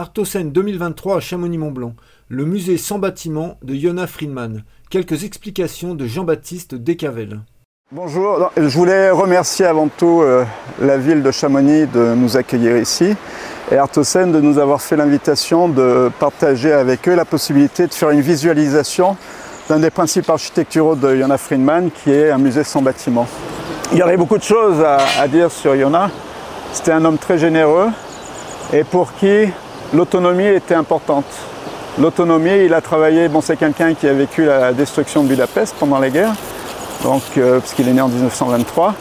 Artocène 2023 à Chamonix-Mont-Blanc, le musée sans bâtiment de Yona Friedman. Quelques explications de Jean-Baptiste Descavel. Bonjour, je voulais remercier avant tout euh, la ville de Chamonix de nous accueillir ici et Artocène de nous avoir fait l'invitation de partager avec eux la possibilité de faire une visualisation d'un des principes architecturaux de Yona Friedman qui est un musée sans bâtiment. Il y aurait beaucoup de choses à dire sur Yona. C'était un homme très généreux et pour qui l'autonomie était importante. L'autonomie, il a travaillé, bon c'est quelqu'un qui a vécu la destruction de Budapest pendant la guerre, donc, euh, parce est né en 1923.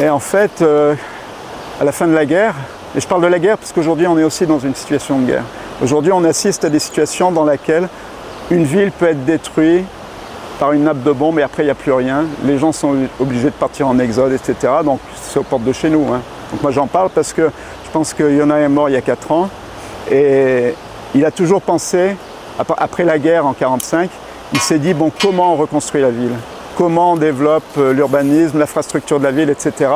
Et en fait, euh, à la fin de la guerre, et je parle de la guerre parce qu'aujourd'hui on est aussi dans une situation de guerre. Aujourd'hui on assiste à des situations dans lesquelles une ville peut être détruite par une nappe de bombe et après il n'y a plus rien. Les gens sont obligés de partir en exode, etc. Donc c'est aux portes de chez nous. Hein. Donc moi j'en parle parce que je pense que Yona est mort il y a 4 ans. Et il a toujours pensé, après la guerre en 1945, il s'est dit, bon, comment on reconstruit la ville? Comment on développe euh, l'urbanisme, l'infrastructure de la ville, etc.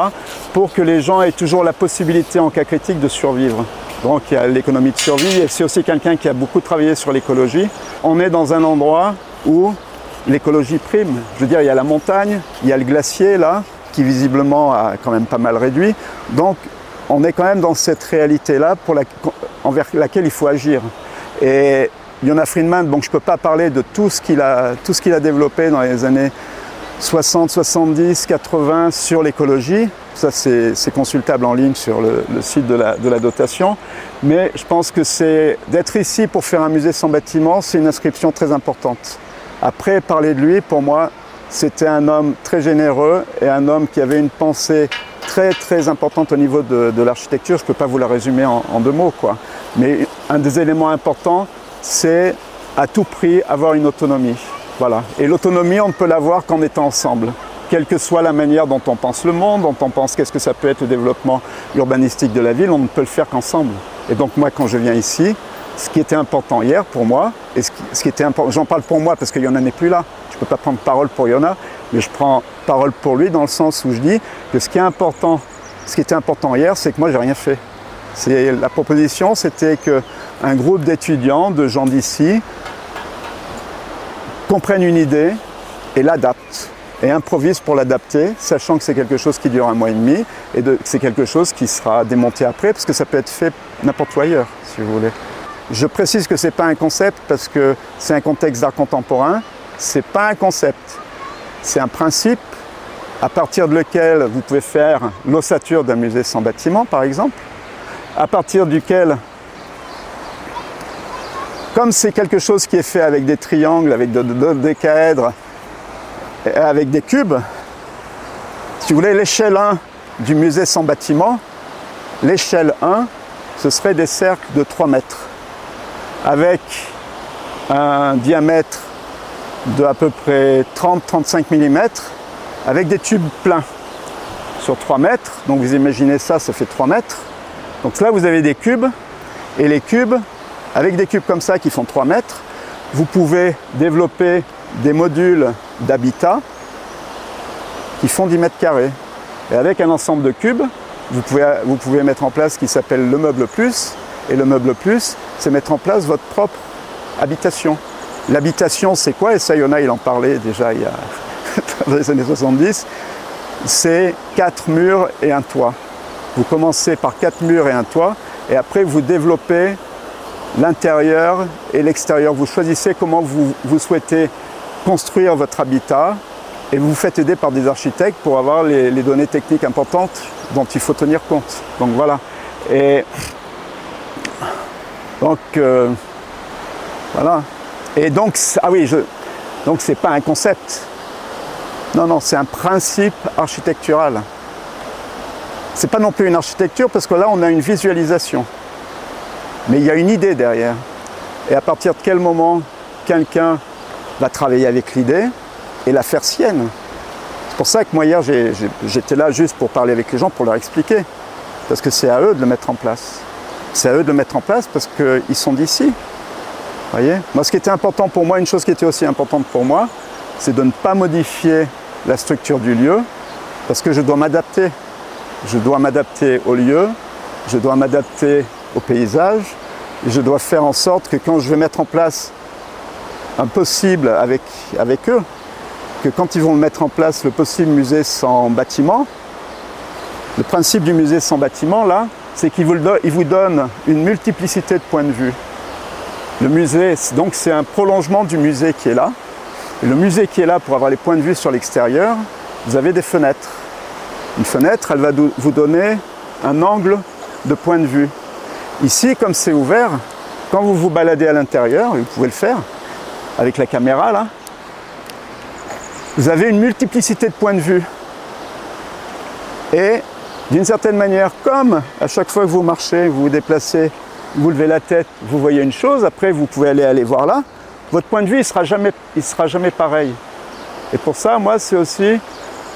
pour que les gens aient toujours la possibilité en cas critique de survivre? Donc il y a l'économie de survie et c'est aussi quelqu'un qui a beaucoup travaillé sur l'écologie. On est dans un endroit où l'écologie prime. Je veux dire, il y a la montagne, il y a le glacier là, qui visiblement a quand même pas mal réduit. Donc on est quand même dans cette réalité-là envers laquelle il faut agir. Et Yona Friedman, bon, je ne peux pas parler de tout ce qu'il a, a développé dans les années 60, 70, 80 sur l'écologie. Ça, c'est consultable en ligne sur le, site de la, de la, dotation. Mais je pense que c'est d'être ici pour faire un musée sans bâtiment, c'est une inscription très importante. Après, parler de lui, pour moi, c'était un homme très généreux et un homme qui avait une pensée très très importante au niveau de, l'architecture. Je ne peux pas vous la résumer en, deux mots. Quoi. Mais un des éléments importants, c'est à tout prix avoir une autonomie. Voilà. Et l'autonomie, on ne peut l'avoir qu'en étant ensemble. Quelle que soit la manière dont on pense le monde, dont on pense qu'est-ce que ça peut être le développement urbanistique de la ville, on ne peut le faire qu'ensemble. Et donc moi, quand je viens ici, ce qui était important hier pour moi, et ce qui, était important, j'en parle pour moi parce qu'il y en a n'est plus là, je ne peux pas prendre parole pour Yona, mais je prends parole pour lui dans le sens où je dis que ce qui est important, ce qui était important hier, c'est que moi j'ai rien fait. La proposition, c'était qu'un groupe d'étudiants, de gens d'ici, comprennent une idée et l'adaptent et improvisent pour l'adapter, sachant que c'est quelque chose qui dure un mois et demi et que c'est quelque chose qui sera démonté après, parce que ça peut être fait n'importe où ailleurs, si vous voulez. Je précise que ce n'est pas un concept parce que c'est un contexte d'art contemporain, c'est pas un concept, c'est un principe à partir de lequel vous pouvez faire l'ossature d'un musée sans bâtiment, par exemple, à partir duquel, comme c'est quelque chose qui est fait avec des triangles, avec des décaèdres, avec des cubes, si vous voulez, l'échelle 1 du musée sans bâtiment, l'échelle 1, ce serait des cercles de 3 mètres, avec un diamètre de à peu près 30-35 mm avec des tubes pleins sur 3 mètres. Donc vous imaginez ça, ça fait 3 mètres. Donc là vous avez des cubes et les cubes, avec des cubes comme ça qui font 3 mètres, vous pouvez développer des modules d'habitat qui font 10 mètres carrés. Et avec un ensemble de cubes, vous pouvez, vous pouvez mettre en place ce qui s'appelle le meuble plus. Et le meuble plus, c'est mettre en place votre propre habitation. L'habitation, c'est quoi? Et Sayona, il en parlait déjà il y a dans les années 70. C'est quatre murs et un toit. Vous commencez par quatre murs et un toit, et après vous développez l'intérieur et l'extérieur. Vous choisissez comment vous, souhaitez construire votre habitat, et vous vous faites aider par des architectes pour avoir les, données techniques importantes dont il faut tenir compte. Donc voilà. Et donc euh, voilà. Et donc, ah oui, donc c'est pas un concept. Non, non, c'est un principe architectural. C'est pas non plus une architecture parce que là, on a une visualisation. Mais il y a une idée derrière. Et à partir de quel moment quelqu'un va travailler avec l'idée et la faire sienne? C'est pour ça que moi, hier, j'étais là juste pour parler avec les gens, pour leur expliquer. Parce que c'est à eux de le mettre en place. C'est à eux de le mettre en place parce qu'ils sont d'ici. Voyez Moi, ce qui était important pour moi, une chose qui était aussi importante pour moi, c'est de ne pas modifier la structure du lieu, parce que je dois m'adapter. Je dois m'adapter au lieu, je dois m'adapter au paysage, Et je dois faire en sorte que quand je vais mettre en place un possible avec, avec eux, que quand ils vont mettre en place le possible musée sans bâtiment, le principe du musée sans bâtiment, là, c'est qu'il vous, vous donne une multiplicité de points de vue. Le musée, donc c'est un prolongement du musée qui est là. Et le musée qui est là pour avoir les points de vue sur l'extérieur, vous avez des fenêtres. Une fenêtre, elle va vous donner un angle de point de vue. Ici, comme c'est ouvert, quand vous vous baladez à l'intérieur, vous pouvez le faire avec la caméra là, vous avez une multiplicité de points de vue. Et d'une certaine manière, comme à chaque fois que vous marchez, vous vous déplacez, vous levez la tête, vous voyez une chose, après vous pouvez aller, voir là, votre point de vue, il ne sera, jamais, sera jamais pareil. Et pour ça, moi, c'est aussi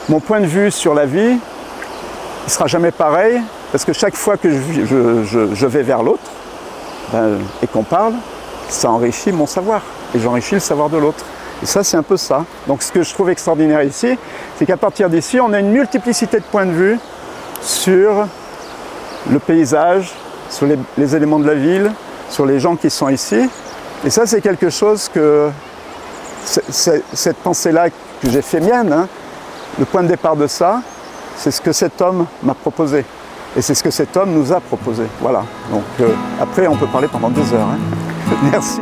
mon point de vue sur la vie, il ne sera jamais pareil, parce que chaque fois que je, vais vers l'autre ben, et qu'on parle, ça enrichit mon savoir, et j'enrichis le savoir de l'autre. Et ça, c'est un peu ça. Donc ce que je trouve extraordinaire ici, c'est qu'à partir d'ici, on a une multiplicité de points de vue sur le paysage, sur les, éléments de la ville, sur les gens qui sont ici. Et ça, c'est quelque chose que cette pensée-là que j'ai fait mienne, hein, le point de départ de ça, c'est ce que cet homme m'a proposé. Et c'est ce que cet homme nous a proposé. Voilà. Donc euh, après, on peut parler pendant deux heures. Hein. Merci.